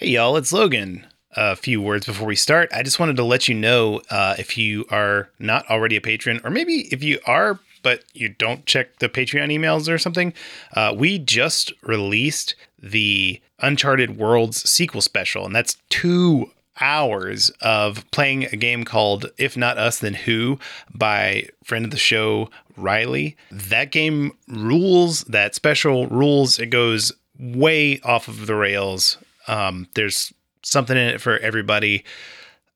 Hey, y'all, it's Logan. A few words before we start. I just wanted to let you know uh, if you are not already a patron, or maybe if you are, but you don't check the Patreon emails or something, uh, we just released the Uncharted Worlds sequel special, and that's two hours of playing a game called If Not Us Then Who by friend of the show Riley. That game rules, that special rules. It goes way off of the rails. Um, there's something in it for everybody,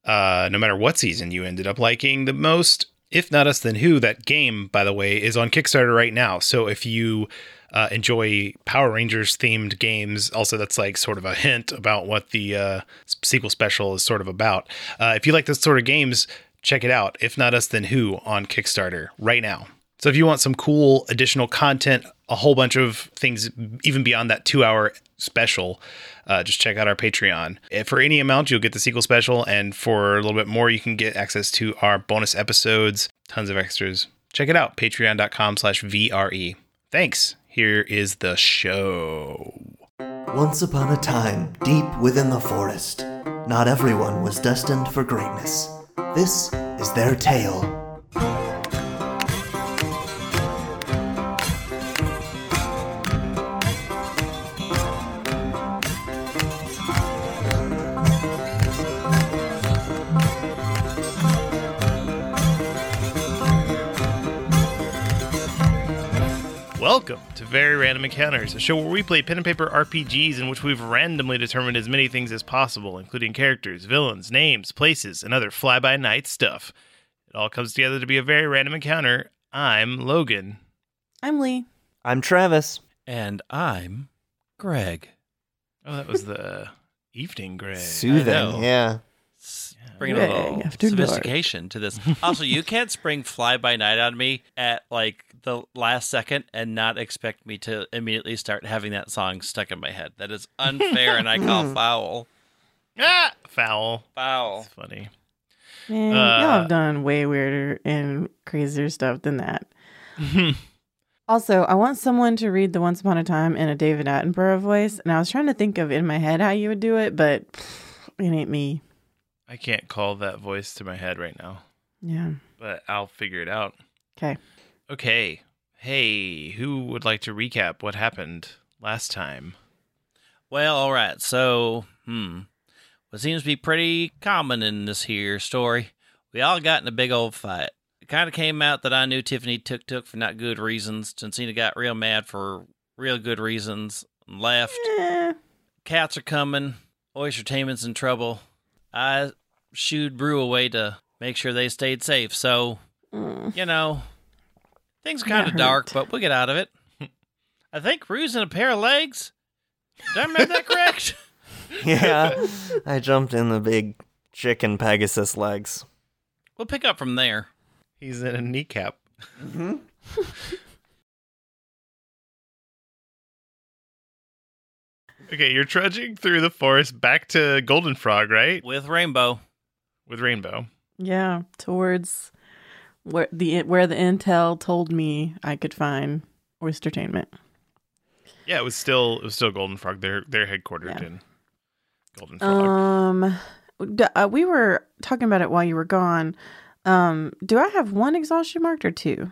uh, no matter what season you ended up liking the most. If Not Us Then Who, that game, by the way, is on Kickstarter right now. So if you uh, enjoy Power Rangers themed games. Also, that's like sort of a hint about what the uh, sequel special is sort of about. Uh, if you like this sort of games, check it out. If not us, then who on Kickstarter right now. So if you want some cool additional content, a whole bunch of things, even beyond that two hour special, uh, just check out our Patreon. If for any amount, you'll get the sequel special, and for a little bit more, you can get access to our bonus episodes, tons of extras. Check it out, patreon.com slash VRE. Thanks. Here is the show. Once upon a time, deep within the forest, not everyone was destined for greatness. This is their tale. To Very Random Encounters, a show where we play pen and paper RPGs in which we've randomly determined as many things as possible, including characters, villains, names, places, and other fly by night stuff. It all comes together to be a very random encounter. I'm Logan. I'm Lee. I'm Travis. And I'm Greg. Oh, that was the evening, Greg. Soothing, yeah. Bringing Greg a little after dark. sophistication to this. Also, you can't spring fly by night on me at like the last second and not expect me to immediately start having that song stuck in my head. That is unfair and I call foul. Ah, foul. Foul. That's funny. Man, Uh, y'all have done way weirder and crazier stuff than that. Also, I want someone to read the Once Upon a Time in a David Attenborough voice, and I was trying to think of in my head how you would do it, but pff, it ain't me. I can't call that voice to my head right now, Yeah. but I'll figure it out. Okay. Okay. Hey, who would like to recap what happened last time? Well, all right. So, hmm. What seems to be pretty common in this here story, we all got in a big old fight. It kind of came out that I knew Tiffany took took for not good reasons. Jensina got real mad for real good reasons and left. Eh, Cats are coming. Oyster Oystertainment's in trouble. I shooed Brew away to make sure they stayed safe. So, mm, you know, things are kind of dark, but we'll get out of it. I think Brew's in a pair of legs. Did I remember that correct? Yeah. I jumped in the big chicken Pegasus legs. We'll pick up from there. He's in a kneecap. Okay, you're trudging through the forest back to Golden Frog, right? With Rainbow. With Rainbow. yeah, towards where the where the intel told me I could find Oystertainment. Yeah, it was still it was still Golden Frog. They're they're headquartered Yeah. in Golden Frog. Um, uh, we were talking about it while you were gone. Um, do I have one exhaustion marked or two?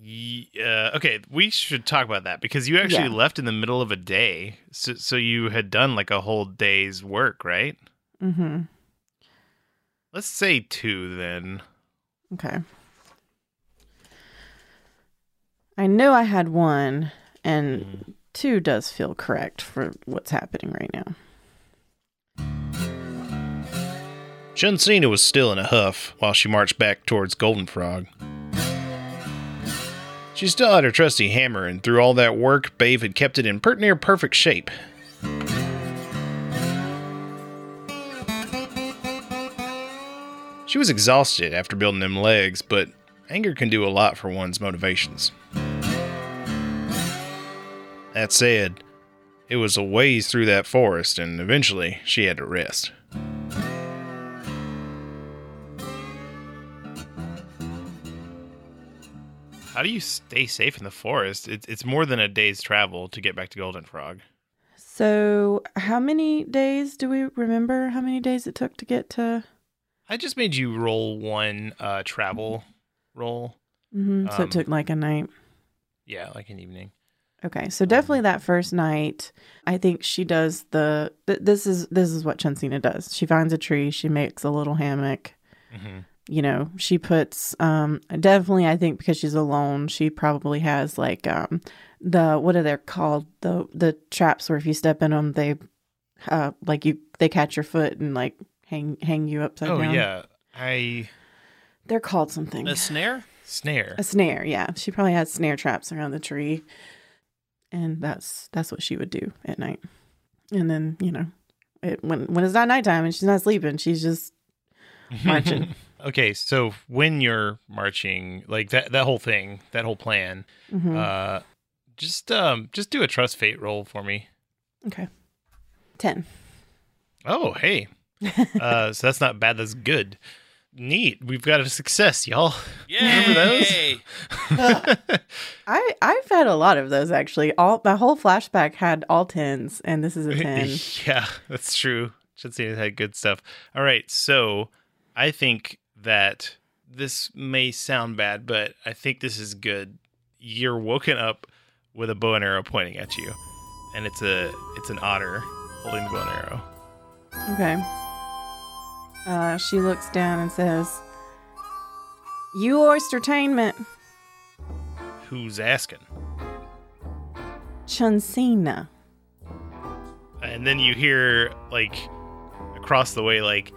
Ye- uh, okay, we should talk about that because you actually Yeah. left in the middle of a day, so, so you had done like a whole day's work, right? Mm-hmm. Let's say two then. Okay. I know I had one, and two does feel correct for what's happening right now. Jensina was still in a huff while she marched back towards Golden Frog. She still had her trusty hammer, and through all that work, Bave had kept it in pert near perfect shape. She was exhausted after building them legs, but anger can do a lot for one's motivations. That said, it was a ways through that forest, and eventually she had to rest. How do you stay safe in the forest? It's it's more than a day's travel to get back to Golden Frog. So, how many days do we remember? How many days it took to get to? I just made you roll one uh, travel roll. hmm so Um, it took like a night. Yeah, like an evening. Okay, so definitely that first night, I think she does the. Th- this is this is what Chensina does. She finds a tree. She makes a little hammock. hmm You know, she puts um definitely. I think because she's alone, she probably has like um the what are they called the the traps where if you step in them they uh like you they catch your foot and like hang hang you upside Oh down. yeah, I they're called something. A snare? snare. A snare, yeah. She probably has snare traps around the tree. And that's that's what she would do at night. And then, you know, it, when when it's not nighttime and she's not sleeping, she's just marching. okay, so when you're marching, like that that whole thing, that whole plan, Mhm. uh, just um, just do a trust fate roll for me. okay. 10. Oh, hey. uh, so that's not bad. That's good. Neat. We've got a success, y'all. Remember those? Yay! I I've had a lot of those actually. All my whole flashback had all 10s and this is a 10. yeah, that's true. Chansina had good stuff. All right, so I think that this may sound bad, but I think this is good. You're woken up with a bow and arrow pointing at you, and it's a it's an otter holding the bow and arrow. Okay. Uh, she looks down and says, "You oystertainment, Who's asking? Chansina." And then you hear like across the way, like,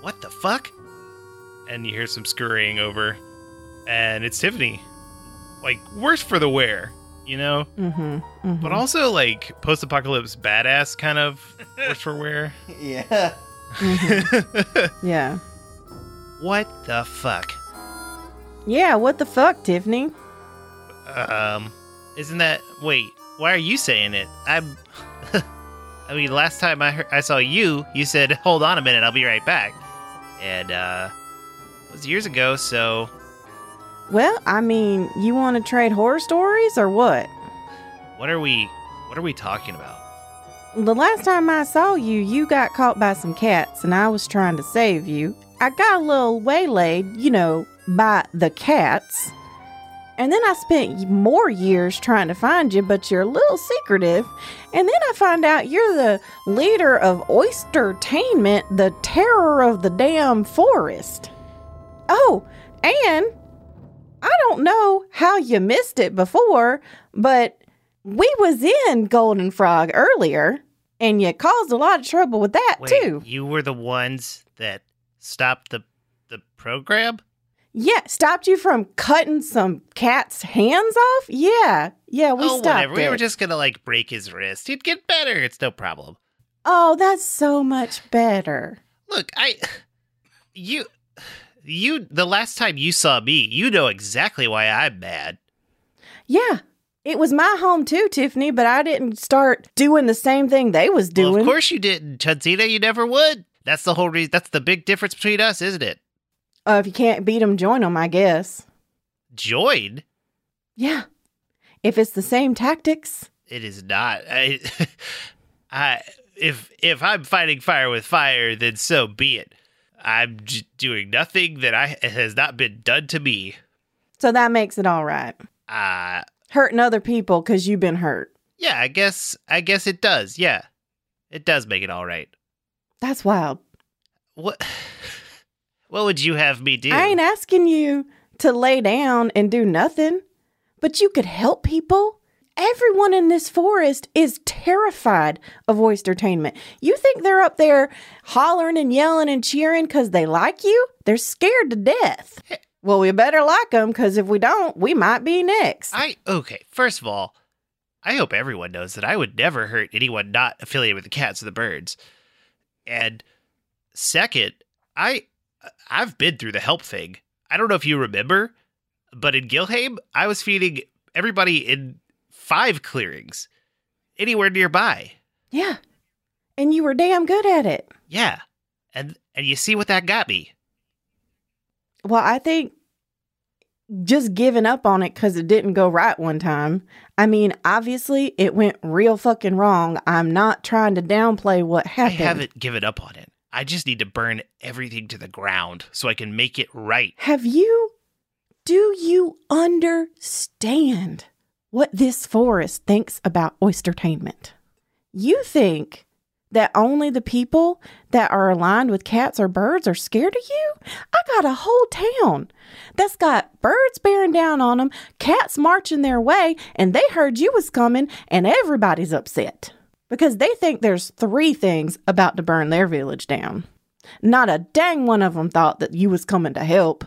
"What the fuck?" And you hear some scurrying over, and it's Tiffany. Like worse for the wear, you know. Mm-hmm. mm-hmm. but also like post-apocalypse badass kind of worse for wear. Yeah. yeah. what the fuck? Yeah, what the fuck, Tiffany? Um, isn't that? Wait, why are you saying it? I'm. I mean, last time I heard, I saw you, you said, "Hold on a minute, I'll be right back," and uh, it was years ago. So Well, I mean, you want to trade horror stories or what? what are we? What are we talking about? The last time I saw you, you got caught by some cats and I was trying to save you. I got a little waylaid, you know, by the cats. And then I spent more years trying to find you, but you're a little secretive. And then I find out you're the leader of Oystertainment, the terror of the damn forest. Oh, and I don't know how you missed it before, but we was in Golden Frog earlier, and you caused a lot of trouble with that too. you were the ones that stopped the the program. Yeah, stopped you from cutting some cat's hands off. Yeah, yeah, we oh, stopped whatever. We were just gonna like break his wrist. He'd get better. It's no problem. oh, that's so much better. Look, I you you the last time you saw me, you know exactly why I'm mad. Yeah, it was my home too, Tiffany. But I didn't start doing the same thing they was doing. Well, of course you didn't, Chansina. You never would. That's the whole reason. That's the big difference between us, isn't it? Uh, if you can't beat them, join them. I guess. Join. Yeah, if it's the same tactics. It is not. I, I if if I'm fighting fire with fire, then so be it. I'm j- doing nothing that I has not been done to me. So that makes it all right. Uh Hurting other people because you've been hurt. yeah, I guess I guess it does. Yeah. It does make it all right. That's wild. What What would you have me do? I ain't asking you to lay down and do nothing, but you could help people. Everyone in this forest is terrified of oystertainment. You think they're up there hollering and yelling and cheering because they like you? They're scared to death. Well, we better like them because if we don't, we might be next. I okay. First of all, I hope everyone knows that I would never hurt anyone not affiliated with the cats or the birds. And second, I I've been through the help thing. I don't know if you remember, but in Gilheim, I was feeding everybody in five clearings, anywhere nearby. yeah. And you were damn good at it. Yeah, and and you see what that got me. Well, I think just giving up on it because it didn't go right one time. I mean, obviously, it went real fucking wrong. I'm not trying to downplay what happened. I haven't given up on it. I just need to burn everything to the ground so I can make it right. Have you? Do you understand what this forest thinks about oystertainment? You think that only the people that are aligned with cats or birds are scared of you? I got a whole town that's got birds bearing down on them, cats marching their way, and they heard you was coming, and everybody's upset because they think there's three things about to burn their village down. Not a dang one of them thought that you was coming to help.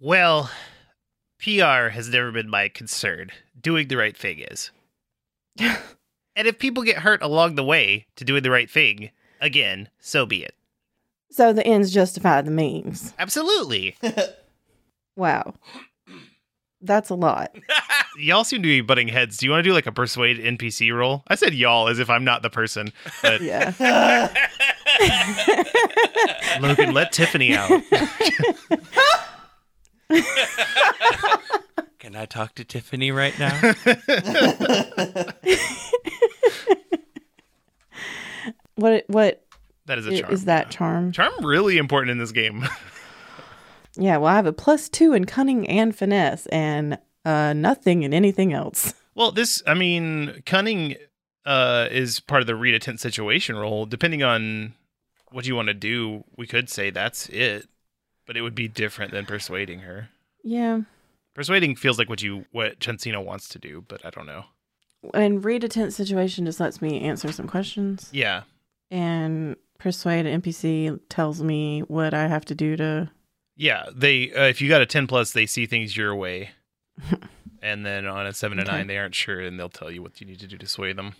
Well, PR has never been my concern. Doing the right thing is. and if people get hurt along the way to doing the right thing, again, so be it. So the ends justify the means. Absolutely. Wow. That's a lot. y'all seem to be butting heads. Do you want to do like a persuade NPC roll? I said y'all as if I'm not the person. But Yeah. Logan, let Tiffany out. Can I talk to Tiffany right now? What what That is a charm. is that charm? Charm really important in this game. Yeah, well I have a plus two in cunning and finesse and uh nothing in anything else. well, this I mean, cunning uh is part of the read a tense situation role. Depending on what you want to do, we could say that's it. But it would be different than persuading her. Yeah. Persuading feels like what you what Chancino wants to do, but I don't know. And read a tense situation just lets me answer some questions. Yeah. And persuade an NPC tells me what I have to do to Yeah, they uh, if you got a 10 plus, they see things your way. and then on a 7 to Okay. 9, they aren't sure and they'll tell you what you need to do to sway them.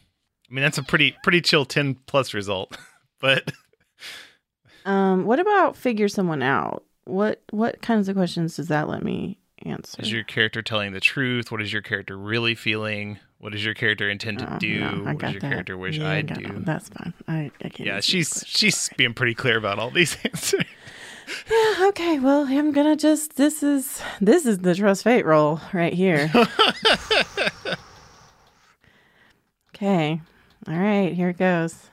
I mean, that's a pretty pretty chill 10 plus result. but um what about figure someone out? What what kinds of questions does that let me answer? is your character telling the truth? What is your character really feeling? What does your character intend to Oh, do? no, I what does got your that. character wish Yeah, I do? that. That's fine. I, I can't. Yeah, she's she's being pretty clear about all these answers. Yeah, okay. Well, I'm gonna just. This is this is the trust fate roll right here. okay. All right. Here it goes.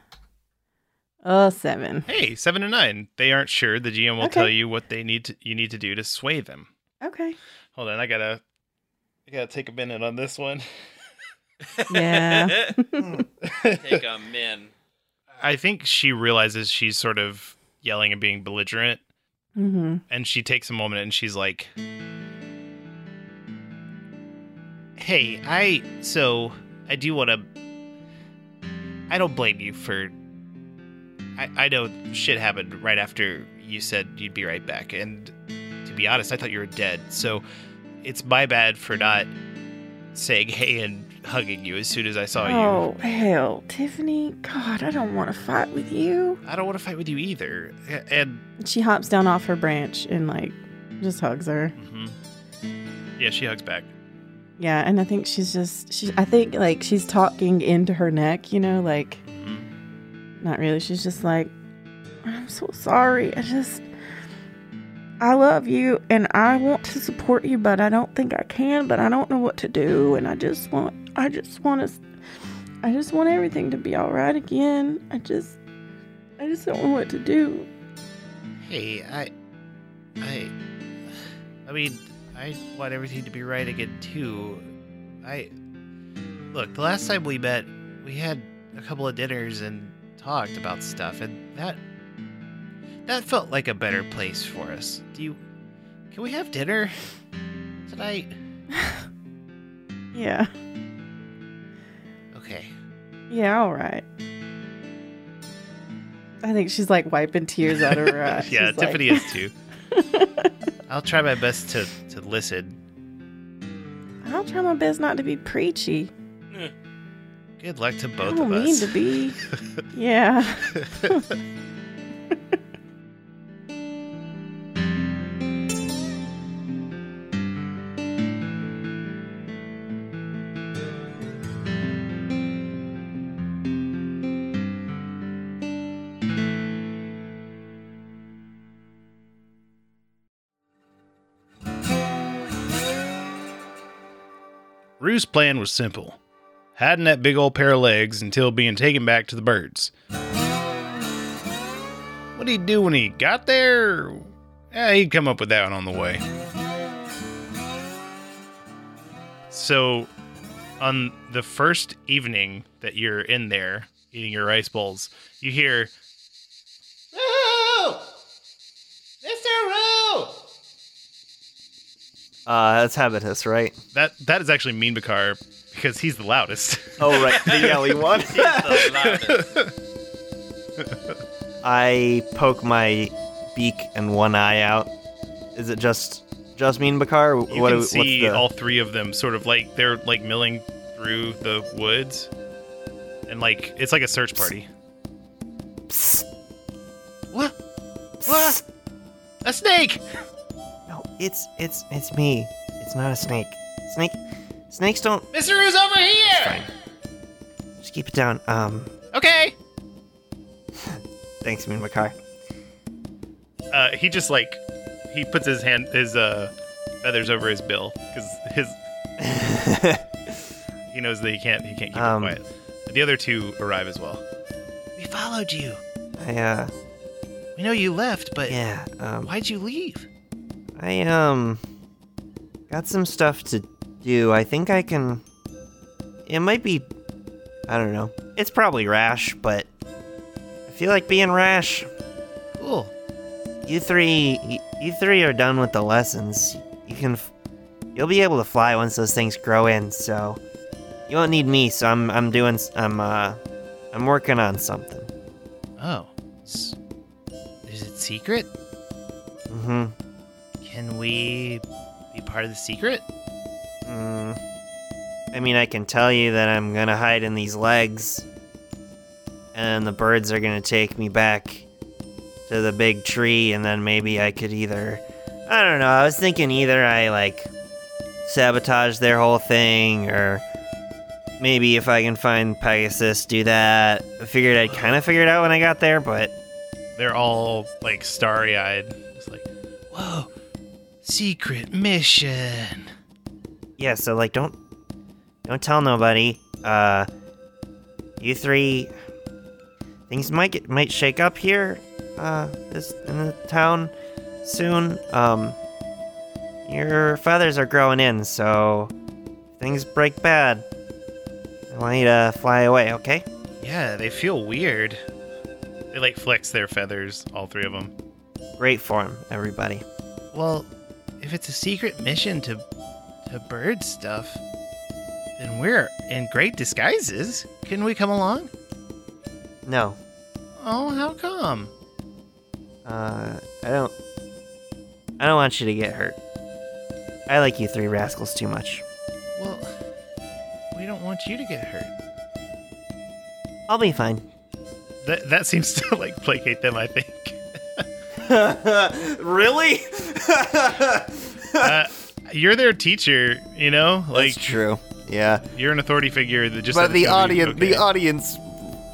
Oh, seven. hey, 7 to 9. They aren't sure. The GM will Okay. tell you what they need to you need to do to sway them. Okay. Hold on, I got to I got to take a minute on this one. Yeah. Take a min. I think she realizes she's sort of yelling and being belligerent, Mm-hmm. and she takes a moment and she's like, "Hey, I so I do want to. I don't blame you for. I I know shit happened right after you said you'd be right back, and to be honest, I thought you were dead. So it's my bad for not saying hey and hugging you as soon as I saw you." Oh hell, Tiffany! God, I don't want to fight with you. I don't want to fight with you either. And She hops down off her branch and like just hugs her. mhm. yeah, she hugs back. Yeah, and I think she's just she. I think like she's talking into her neck. You know, like Mhm. not really. She's just like, I'm so sorry. I just. I love you and I want to support you, but I don't think I can, but I don't know what to do. And I just want, I just want to, I just want everything to be all right again. I just, I just don't know what to do. Hey, I, I, I mean, I want everything to be right again too. I look. The last time we met, we had a couple of dinners and talked about stuff, and that that felt like a better place for us. Do you? Can we have dinner tonight? Yeah. Okay. Yeah, all right. I think she's like wiping tears out of her eyes. yeah, She's like- Tiffany is too. I'll try my best to to listen. I'll try my best not to be preachy. Good luck to both I both don't of mean us. to be. Yeah. Plan was simple hiding that big old pair of legs until being taken back to the birds. What'd he do when he got there? Eh, he'd come up with that one on the way. So, on the first evening that you're in there eating your rice bowls, you hear! Mr. Roo! Uh, that's Habitus, right? That that is actually Mean Bakar because he's the loudest. Oh, right, the yelly one. He's the loudest. I poke my beak and one eye out. Is it just just Mean Bakar? You What- can what's see the- all three of them sort of like they're like milling through the woods, and like it's like a search party. Psst. What? What? A snake! No, it's it's it's me. It's not a snake. Snake, snakes don't. Mr. Roo's over here! Fine. Just keep it down. Um, Okay. thanks, Mean Bakar. Uh, he just like he puts his hand his uh feathers over his bill because his he knows that he can't he can't keep Um, it quiet. The other two arrive as well. We followed you. I uh, We know you left, but yeah. Um, why'd you leave? I um, got some stuff to do. I think I can. It might be. I don't know. It's probably rash, but I feel like being rash. Cool. You three, you, you three are done with the lessons. You can, you'll be able to fly once those things grow in. So, you won't need me. So I'm, I'm doing, I'm, uh, I'm working on something. Oh. Is it secret? Mm-hmm. Can we be part of the secret? Mm. I mean, I can tell you that I'm gonna hide in these legs, and the birds are gonna take me back to the big tree, and then maybe I could either, I don't know. I was thinking either I like sabotage their whole thing, or maybe if I can find Pegasus, do that. I figured I'd kind of figure it out when I got there, but They're all like starry eyed. It's like, whoa, secret mission. yeah. So like, don't, don't tell nobody. Uh, you three, things might get might shake up here. Uh, this in the town soon. Um, your feathers are growing in, so things break bad. I want you to fly away, okay? Yeah, they feel weird. They like flex their feathers, all three of them. Great form, everybody. Well, if it's a secret mission to to bird stuff, then we're in great disguises. Can we come along? No, Oh, how come? uh, I don't. I don't want you to get hurt. I like you three rascals too much. Well, we don't want you to get hurt. I'll be fine. That that seems to like placate them, I think. really? uh, you're their teacher, you know? Like That's true. Yeah. you're an authority figure that just but the audience, the audience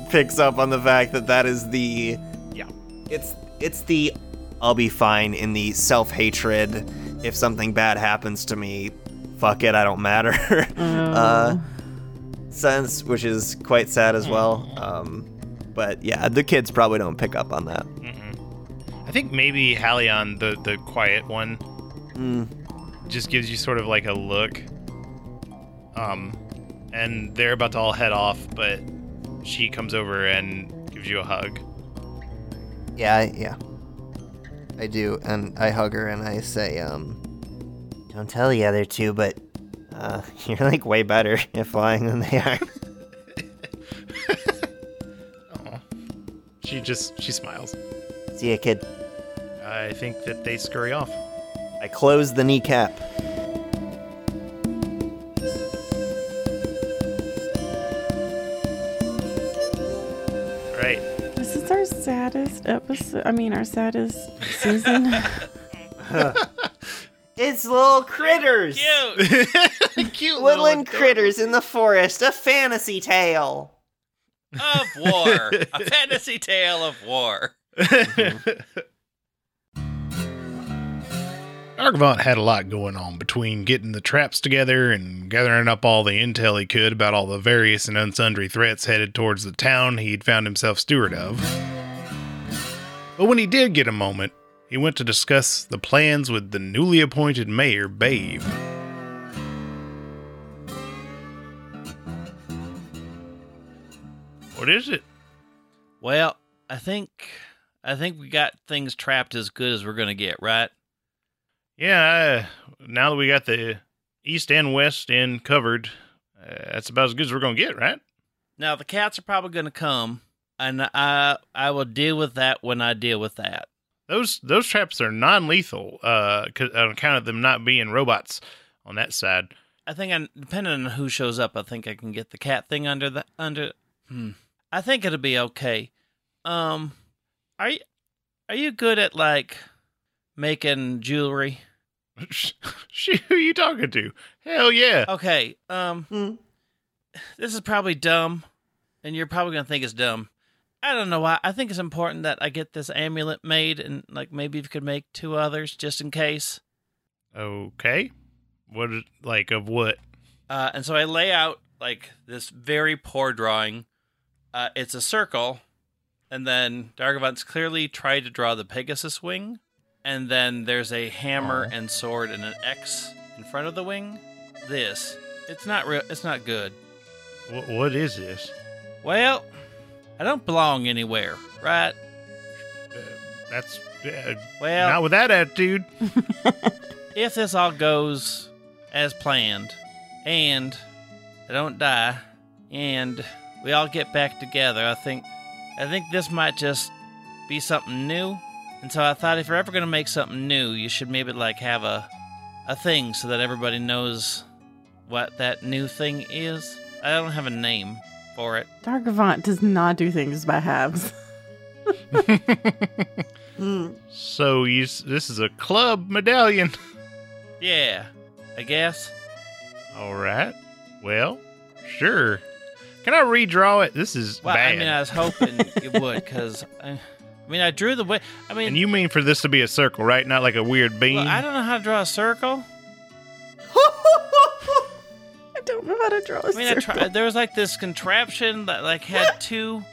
picks up on the fact that that is the Yeah. It's it's the I'll be fine in the self hatred. If something bad happens to me, fuck it, I don't matter. uh, sense, which is quite sad as well. Um, but yeah, the kids probably don't pick up on that. I think maybe Halion, the the quiet one, Mm, just gives you sort of like a look. Um, and they're about to all head off, but she comes over and gives you a hug. yeah, I- yeah, I do, and I hug her and I say, um, don't tell the other two, but uh, you're like way better at flying than they are. She just she smiles. See ya, kid. I think that they scurry off. I close the kneecap. Right. This is our saddest episode. I mean, our saddest season. It's little critters. Cute Cute Woodland critters in the forest, a fantasy tale. of war, a fantasy tale of war. Mm-hmm. Dargavant had a lot going on between getting the traps together and gathering up all the intel he could about all the various and unsundry threats headed towards the town he'd found himself steward of. But when he did get a moment, he went to discuss the plans with the newly appointed mayor, Babe. What is it? Well, I think I think we got things trapped as good as we're gonna get, right? Yeah, uh, now that we got the east and west end covered, uh, that's about as good as we're going to get, right? Now the cats are probably gonna come, and I I will deal with that when I deal with that. Those those traps are non-lethal uh, 'cause- on account of them not being robots on that side. I think I, depending on who shows up, I think I can get the cat thing under the under. Hmm. I think it'll be okay. Um, are you are you good at like making jewelry? Shoot, who you talking to? Hell yeah! Okay. Um, Hmm. this is probably dumb, and you're probably gonna think it's dumb. I don't know why. I think it's important that I get this amulet made, and like maybe if you could make two others just in case. Okay, What like of what? Uh, and so I lay out like this very poor drawing. Uh, it's a circle, and then Dargavant's clearly tried to draw the Pegasus wing, and then there's a hammer Aw. and sword and an X in front of the wing. This, it's not real. It's not good. What, what is this? Well, I don't belong anywhere, right? Uh, that's uh, Well, not with that attitude. if this all goes as planned, and I don't die, and we all get back together, I think I think this might just be something new. And so I thought if you're ever gonna make something new, you should maybe like have a a thing so that everybody knows what that new thing is. I don't have a name for it. Dark Dargavant does not do things by halves. So you, this is a club medallion. Yeah, I guess. All right. Well, sure. Can I redraw it? This is Well, bad. I mean, I was hoping you would, because I, uh, I mean, I drew the way. I mean, and you mean for this to be a circle, right? Not like a weird beam. Well, I don't know how to draw a circle. I don't know how to draw a I mean, I circle. tried. There was like this contraption that like had two,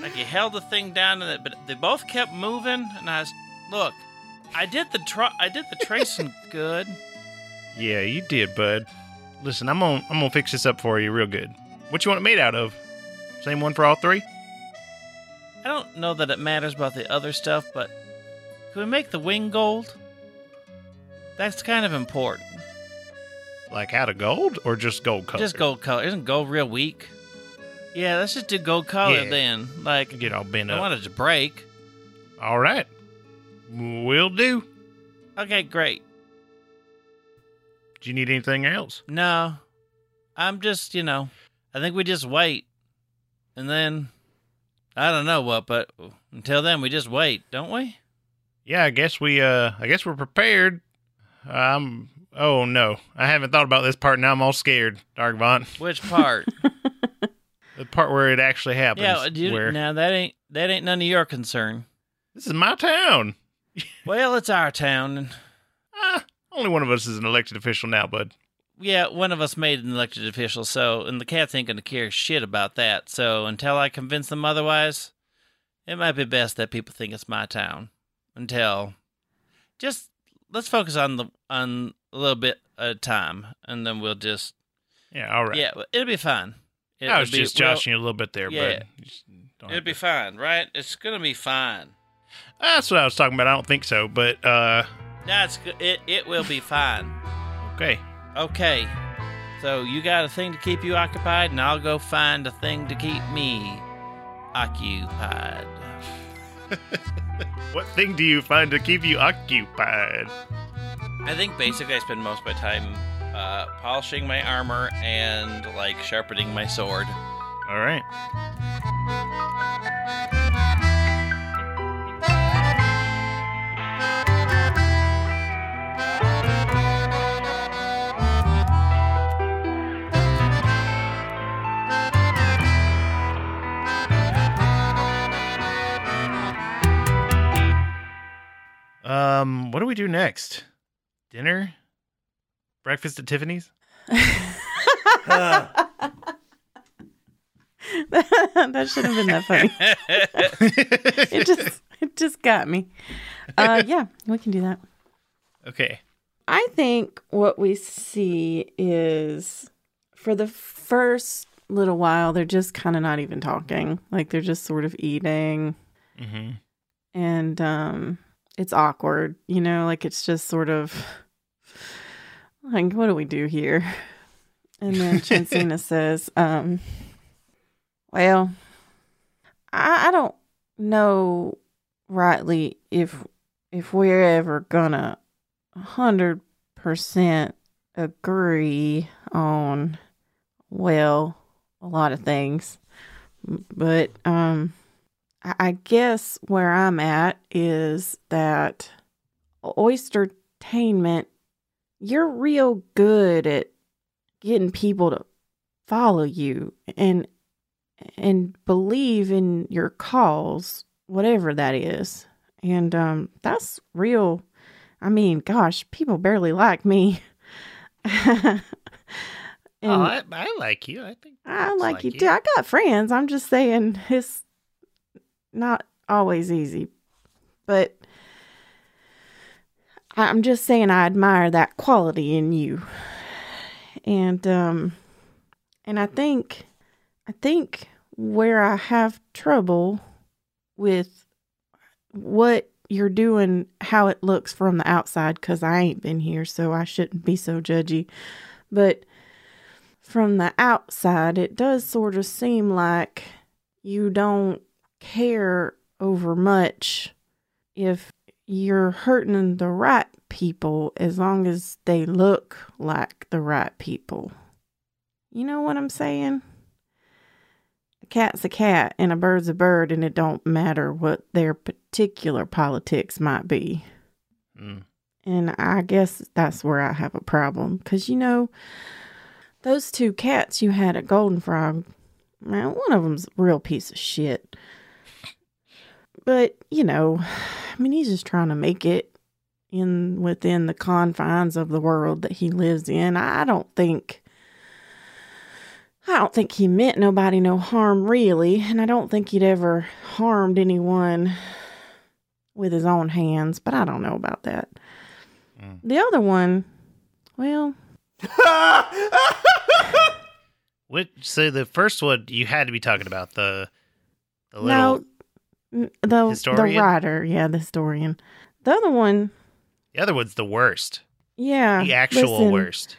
like you held the thing down, and it, but they both kept moving. And I was, look, I did the tr- I did the tracing good. yeah, you did, bud. Listen, I'm gonna I'm gonna fix this up for you real good. What you want it made out of? Same one for all three? I don't know that it matters about the other stuff, but can we make the wing gold? That's kind of important. Like out of gold or just gold color? Just gold color. Isn't gold real weak? Yeah, let's just do gold color Yeah. then. Like, Get all bent I up. want it to break. All right. we'll do. Okay, great. Do you need anything else? No, I'm just, you know, I think we just wait. And then, I don't know what, but until then, we just wait, don't we? Yeah, I guess we uh I guess we're prepared. Um oh no. I haven't thought about this part now I'm all scared, Darkvant. Which part? The part where it actually happens. yeah, dude, where now that ain't that ain't none of your concern. this is my town. Well, it's our town, and Ah, only one of us is an elected official now, bud. Yeah, one of us made an elected official, so and the cats ain't gonna care shit about that. So until I convince them otherwise, it might be best that people think it's my town. Until, just let's focus on the on a little bit at a time, and then we'll just Yeah, all right. Yeah, it'll be fine. It'll I was be- just well, joshing you a little bit there, yeah. bud. You just don't It'll be to- fine, right? It's gonna be fine. That's what I was talking about. I don't think so, but uh That's good. It it will be fine. okay. Okay. So you got a thing to keep you occupied, and I'll go find a thing to keep me occupied. What thing do you find to keep you occupied? I think basically I spend most of my time uh, polishing my armor and like sharpening my sword. All right. Um, what do we do next? Dinner? Breakfast at Tiffany's? that shouldn't have been that funny. It just it just got me. Uh yeah, we can do that. okay. I think what we see is for the first little while they're just kind of not even talking. Like they're just sort of eating hmm and um it's awkward, you know, like it's just sort of like what do we do here? And then Chancina says, um well, I, I don't know rightly if if we're ever gonna hundred percent agree on well a lot of things but um I, guess where i'm at is that oystertainment you're real good at getting people to follow you and and believe in your cause whatever that is and um that's real I mean, gosh, people barely like me. and oh, I, I like you. I think I like, like you you. too. I got friends. I'm just saying it's not always easy. But I'm just saying I admire that quality in you. And um and I think I think where I have trouble with what you're doing how it looks from the outside cuz I ain't been here so I shouldn't be so judgy. But from the outside it does sort of seem like you don't care over much if you're hurting the right people as long as they look like the right people. You know what I'm saying? A cat's a cat and a bird's a bird, and it don't matter what their particular politics might be. Mm. And I guess that's where I have a problem. Because, you know, those two cats you had at Golden Frog, man, one of them's a real piece of shit. But, you know, I mean, he's just trying to make it in within the confines of the world that he lives in. I don't think I don't think he meant nobody no harm really, and I don't think he'd ever harmed anyone with his own hands, but I don't know about that. Mm. The other one, well, What? So the first one you had to be talking about the the little. no, the the writer, yeah, the historian. The other one, The other one's the worst. yeah, The actual listen, worst.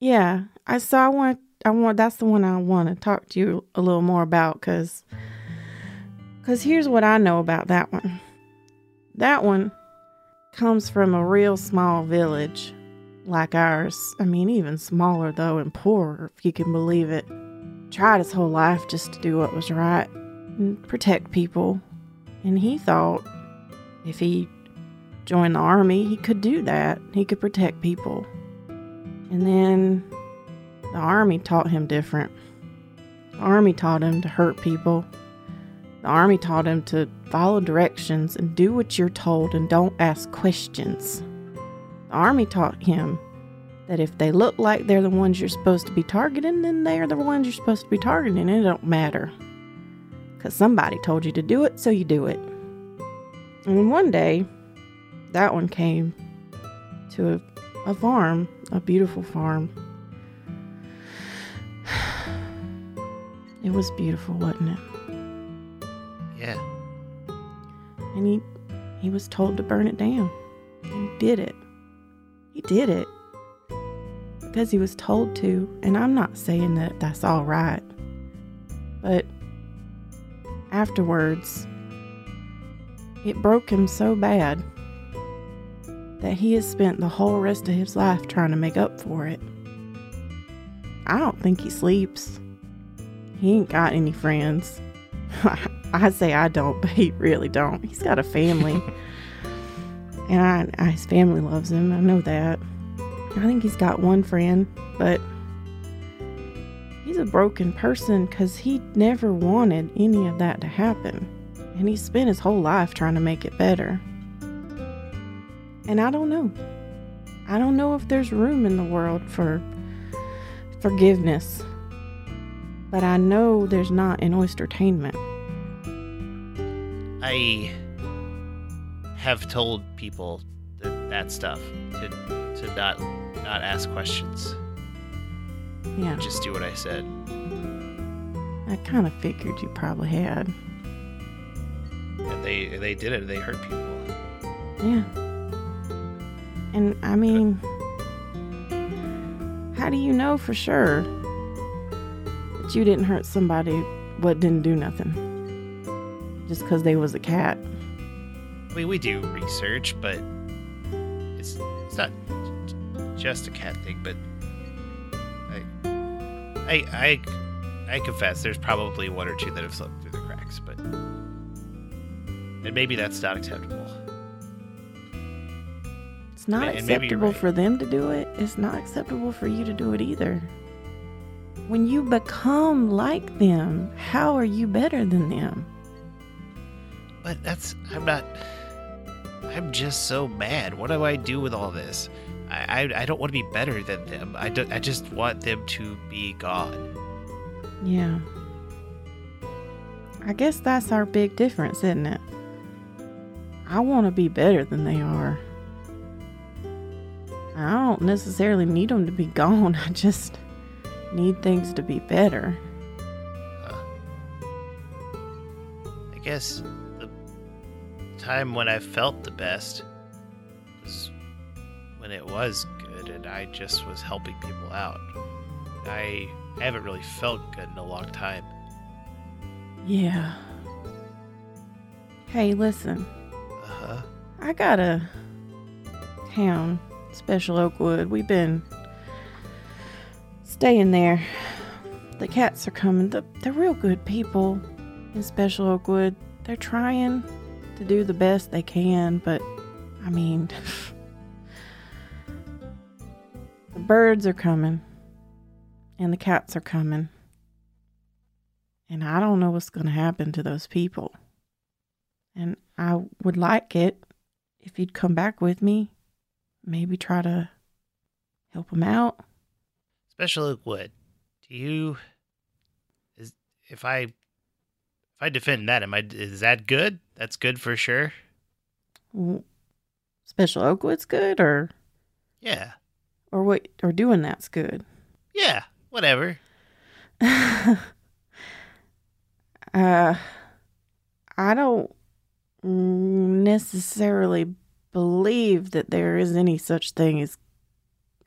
Yeah, I so I want I want that's the one I want to talk to you a little more about because because here's what I know about that one. That one comes from a real small village like ours. I mean, even smaller though and poorer, if you can believe it. Tried his whole life just to do what was right and protect people. And he thought if he joined the army, he could do that. He could protect people. And then the army taught him different. The army taught him to hurt people. The army taught him to follow directions and do what you're told and don't ask questions. The army taught him that if they look like they're the ones you're supposed to be targeting, then they're the ones you're supposed to be targeting, it don't matter. Because somebody told you to do it, so you do it. And one day, that one came to a, a farm, a beautiful farm. It was beautiful, wasn't it? Yeah. And he he was told to burn it down. He did it. He did it. Because he was told to, and I'm not saying that that's all right. But afterwards, it broke him so bad that he has spent the whole rest of his life trying to make up for it. I don't think he sleeps. He ain't got any friends. I say I don't, but he really don't. He's got a family. and I, I, his family loves him. I know that. I think he's got one friend, but he's a broken person because he never wanted any of that to happen. And he spent his whole life trying to make it better. And I don't know. I don't know if there's room in the world for forgiveness, but I know there's not in oystertainment. I have told people that, that stuff to to not not ask questions. Yeah, Just do what I said. I kind of figured you probably had. And they they did it. They hurt people. Yeah. And I mean, how do you know for sure that you didn't hurt somebody what didn't do nothing? Just because they was a cat. I mean, we do research, but it's it's not just a cat thing. But I I I confess, there's probably one or two that have slipped through the cracks, but and maybe that's not acceptable. It's not And acceptable right. for them to do it. It's not acceptable for you to do it either. When you become like them, how are you better than them? But that's I'm not. I'm just so mad. What do I do with all this? I I, I don't want to be better than them. I don't, I just want them to be gone. Yeah. I guess that's our big difference, isn't it? I want to be better than they are. I don't necessarily need them to be gone. I just need things to be better. I guess the time when I felt the best when it was good and I just was helping people out. I, I haven't really felt good in a long time. Yeah. Hey, listen. Uh huh. I got a town, Special Oakwood. We've been staying there. The cats are coming. The, they're real good people in Special Oakwood. They're trying to do the best they can, but I mean, birds are coming and the cats are coming. And I don't know what's going to happen to those people. And I would like it if you'd come back with me, maybe try to help them out. Special Oakwood, do you is if I if I defend that, am I is that good? That's good for sure. Special Oakwood's good, or Yeah, or what? Or doing that's good. yeah, whatever. uh, I don't necessarily believe that there is any such thing as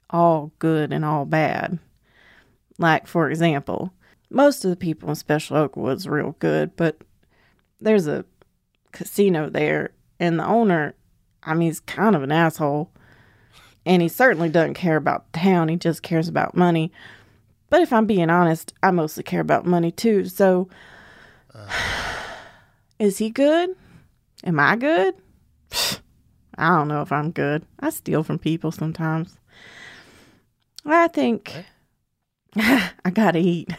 all good and all bad. Like, for example, most of the people in Special Oak Oakwood's real good, but there's a casino there, and the owner, I mean, he's kind of an asshole. And he certainly doesn't care about town, he just cares about money. But if I'm being honest, I mostly care about money too. So, is he good? Am I good? I don't know if I'm good. I steal from people sometimes. I think I gotta eat.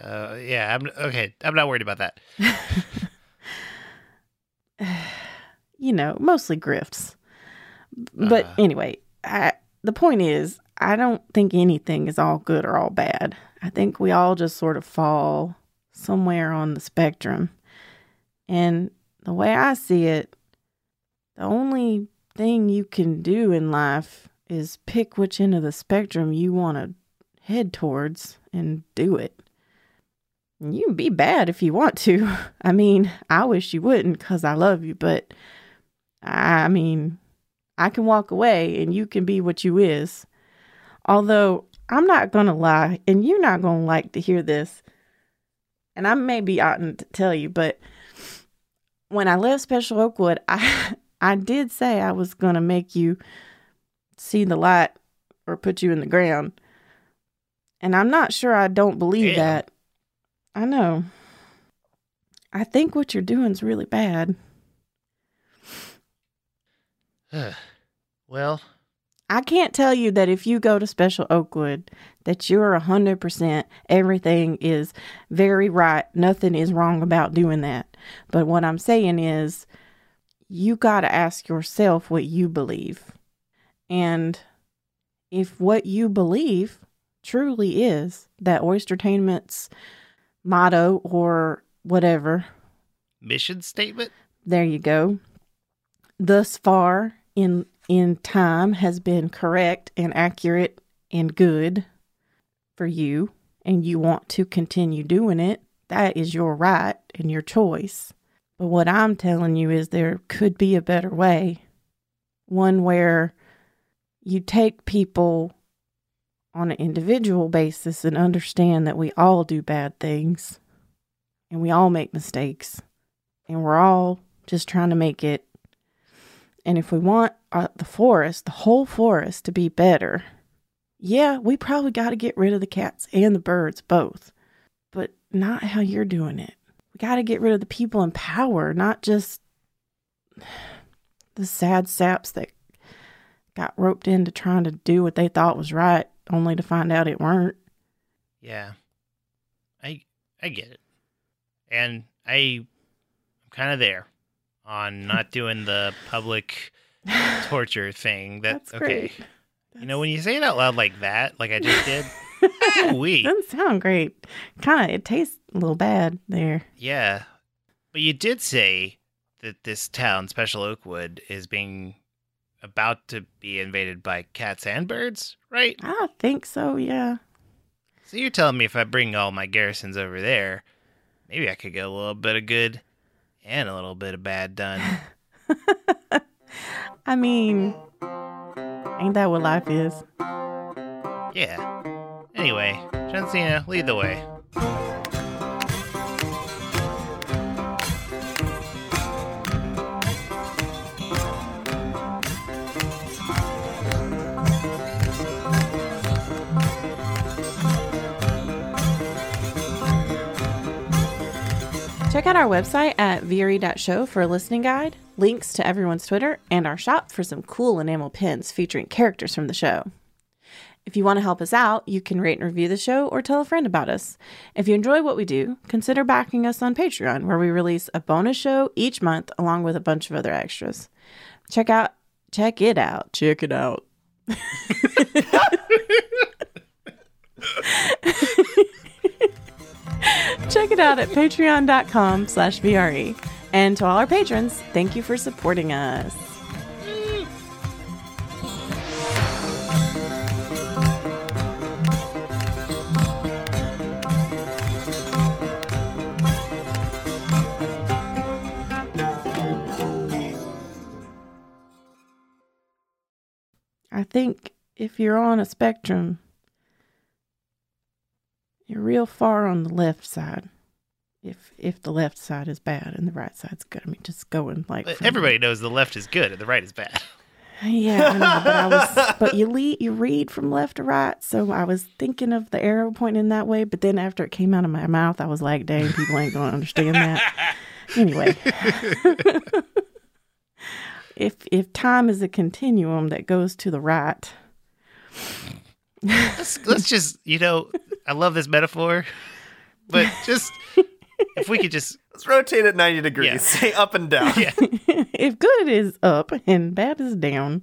Uh, yeah, I'm okay. I'm not worried about that. you know, mostly grifts. But Uh. anyway, I, the point is, I don't think anything is all good or all bad. I think we all just sort of fall somewhere on the spectrum. And the way I see it, the only thing you can do in life is pick which end of the spectrum you want to head towards and do it. And You can be bad if you want to. I mean, I wish you wouldn't because I love you, but I mean, I can walk away and you can be what you is. Although I'm not going to lie, and you're not going to like to hear this, and I maybe oughtn't to tell you, but when I left Special Oakwood, I I did say I was going to make you see the light or put you in the ground. And I'm not sure I don't believe Damn. that. I know. I think what you're doing is really bad. well, I can't tell you that if you go to Special Oakwood that you're 100% everything is very right. Nothing is wrong about doing that. But what I'm saying is you got to ask yourself what you believe. And if what you believe truly is that Oystertainment's motto or whatever, Mission statement? there you go. Thus far in in time has been correct and accurate and good for you and you want to continue doing it, that is your right and your choice. But what I'm telling you is there could be a better way. One where you take people on an individual basis and understand that we all do bad things and we all make mistakes and we're all just trying to make it. And if we want uh, the forest, the whole forest, to be better, yeah, we probably got to get rid of the cats and the birds both, but not how you're doing it. We got to get rid of the people in power, not just the sad saps that got roped into trying to do what they thought was right, only to find out it weren't. Yeah. I I get it. And I I'm kind of there on not doing the public torture thing. That That's okay. great. You know, when you say it out loud like that, like I just did, we Doesn't sound great. Kind of, it tastes a little bad there. yeah. But you did say that this town, Special Oakwood, is being about to be invaded by cats and birds, right? I think so, yeah. So you're telling me if I bring all my garrisons over there, maybe I could get a little bit of good and a little bit of bad done. I mean, ain't that what life is? Yeah. Anyway, Jensina, lead the way. Check out our website at veery.show for a listening guide, links to everyone's Twitter, and our shop for some cool enamel pins featuring characters from the show. If you want to help us out, you can rate and review the show or tell a friend about us. If you enjoy what we do, consider backing us on Patreon, where we release a bonus show each month along with a bunch of other extras. Check out check it out. Check it out. Check it out at patreon.com slash veery. And to all our patrons, thank you for supporting us. I think if you're on a spectrum, you're real far on the left side. If if the left side is bad and the right side's good, I mean, just going like everybody knows the left is good and the right is bad. Yeah, I know, but I was, but you lead, you read from left to right, so I was thinking of the arrow pointing that way. But then after it came out of my mouth, I was like, "Dang, people ain't gonna understand that." Anyway, if if time is a continuum that goes to the right, Let's, let's just, you know, I love this metaphor, but just if we could just, Let's rotate it 90 degrees. Yeah. Say up and down. yeah, if good is up and bad is down.